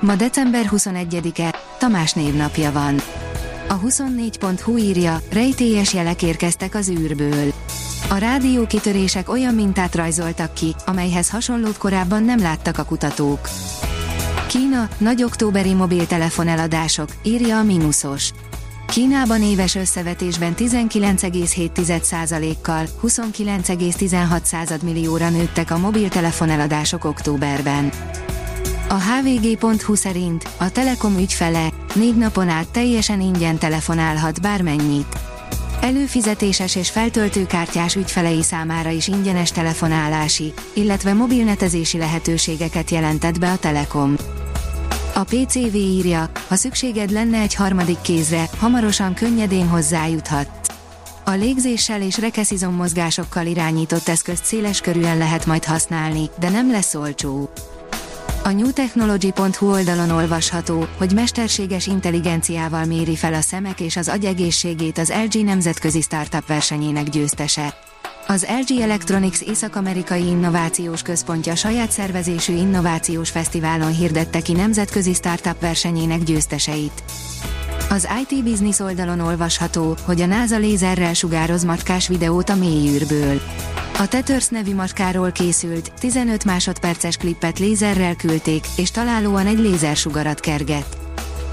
Ma december 21-e, Tamás névnapja van. A 24.hu írja, rejtélyes jelek érkeztek az űrből. A rádiókitörések olyan mintát rajzoltak ki, amelyhez hasonlót korábban nem láttak a kutatók. Kína, nagy októberi mobiltelefon eladások, írja a Minusos. Kínában éves összevetésben 19,7%-kal, 29,16 millióra nőttek a mobiltelefon eladások októberben. A hvg.hu szerint a Telekom ügyfele négy napon át teljesen ingyen telefonálhat bármennyit. Előfizetéses és feltöltőkártyás ügyfelei számára is ingyenes telefonálási, illetve mobilnetezési lehetőségeket jelentett be a Telekom. A PCV írja, ha szükséged lenne egy harmadik kézre, hamarosan könnyedén hozzájuthat. A légzéssel és rekeszizom mozgásokkal irányított eszközt széles körűen lehet majd használni, de nem lesz olcsó. A newtechnology.hu oldalon olvasható, hogy mesterséges intelligenciával méri fel a szemek és az agy egészségét az LG nemzetközi startup versenyének győztese. Az LG Electronics Észak-Amerikai Innovációs Központja saját szervezésű innovációs fesztiválon hirdette ki nemzetközi startup versenyének győzteseit. Az IT Business oldalon olvasható, hogy a NASA lézerrel sugároz matkás videót a mélyűrből. A Tethers nevű matkáról készült, 15 másodperces klippet lézerrel küldték, és találóan egy lézersugarat kerget.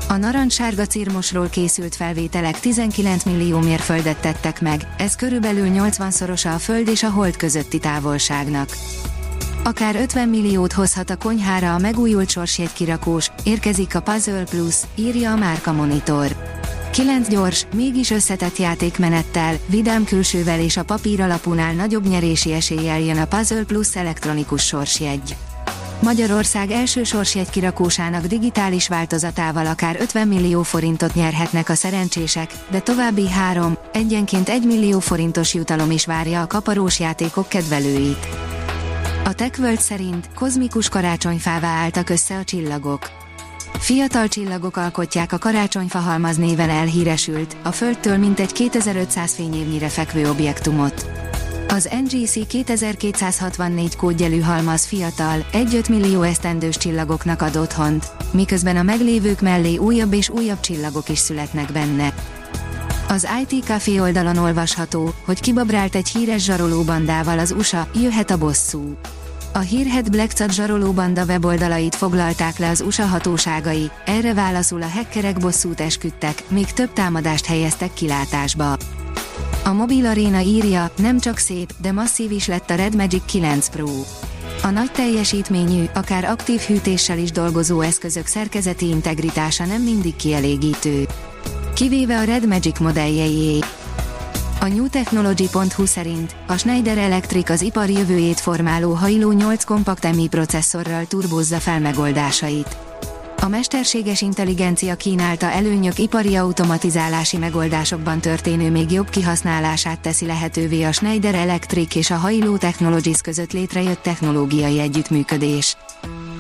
A narancssárga cirmosról készült felvételek 19 millió mérföldet tettek meg, ez körülbelül 80-szorosa a Föld és a Hold közötti távolságnak. Akár 50 milliót hozhat a konyhára a megújult sorsjegykirakós, érkezik a Puzzle Plus, írja a Márka Monitor. 9 gyors, mégis összetett játékmenettel, vidám külsővel és a papír alapunál nagyobb nyerési eséllyel jön a Puzzle Plus elektronikus sorsjegy. Magyarország első sorsjegykirakósának digitális változatával akár 50 millió forintot nyerhetnek a szerencsések, de további három, egyenként 1 millió forintos jutalom is várja a kaparós játékok kedvelőit. A TechWorld szerint kozmikus karácsonyfává álltak össze a csillagok. Fiatal csillagok alkotják a karácsonyfa halmaz néven elhíresült, a Földtől mintegy 2500 fényévnyire fekvő objektumot. Az NGC 2264 kódjelű halmaz fiatal, 1-5 millió esztendős csillagoknak ad otthont, miközben a meglévők mellé újabb és újabb csillagok is születnek benne. Az IT Café oldalon olvasható, hogy kibabrált egy híres zsarolóbandával az USA, jöhet a bosszú. A hírhet Black zsarolóbanda weboldalait foglalták le az USA hatóságai, erre válaszul a hackerek bosszút esküdtek, még több támadást helyeztek kilátásba. A Mobil Arena írja, nem csak szép, de masszív is lett a Red Magic 9 Pro. A nagy teljesítményű, akár aktív hűtéssel is dolgozó eszközök szerkezeti integritása nem mindig kielégítő. Kivéve a Red Magic modelljeié. A newtechnology.hu szerint a Schneider Electric az ipar jövőjét formáló hajló 8 kompakt MI processzorral turbózza fel megoldásait. A mesterséges intelligencia kínálta előnyök ipari automatizálási megoldásokban történő még jobb kihasználását teszi lehetővé a Schneider Electric és a Hailo Technologies között létrejött technológiai együttműködés.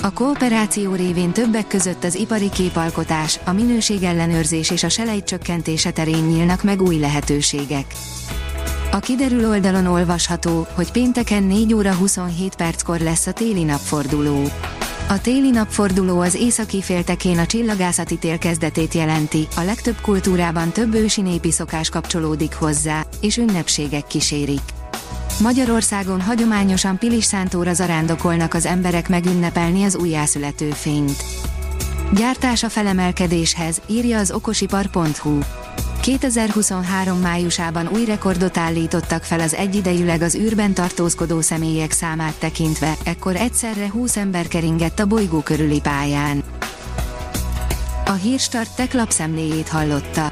A kooperáció révén többek között az ipari képalkotás, a minőségellenőrzés és a selejt csökkentése terén nyílnak meg új lehetőségek. A kiderül oldalon olvasható, hogy pénteken 4 óra 27 perckor lesz a téli napforduló. A téli napforduló az északi féltekén a csillagászati tél kezdetét jelenti, a legtöbb kultúrában több ősi népi szokás kapcsolódik hozzá, és ünnepségek kísérik. Magyarországon hagyományosan Pilis szántóra zarándokolnak az emberek megünnepelni az újjászülető fényt. Gyártása felemelkedéshez, írja az okosipar.hu. 2023 májusában új rekordot állítottak fel az egyidejűleg az űrben tartózkodó személyek számát tekintve, ekkor egyszerre 20 ember keringett a bolygó körüli pályán. A hírstart tech lapszemléjét hallotta.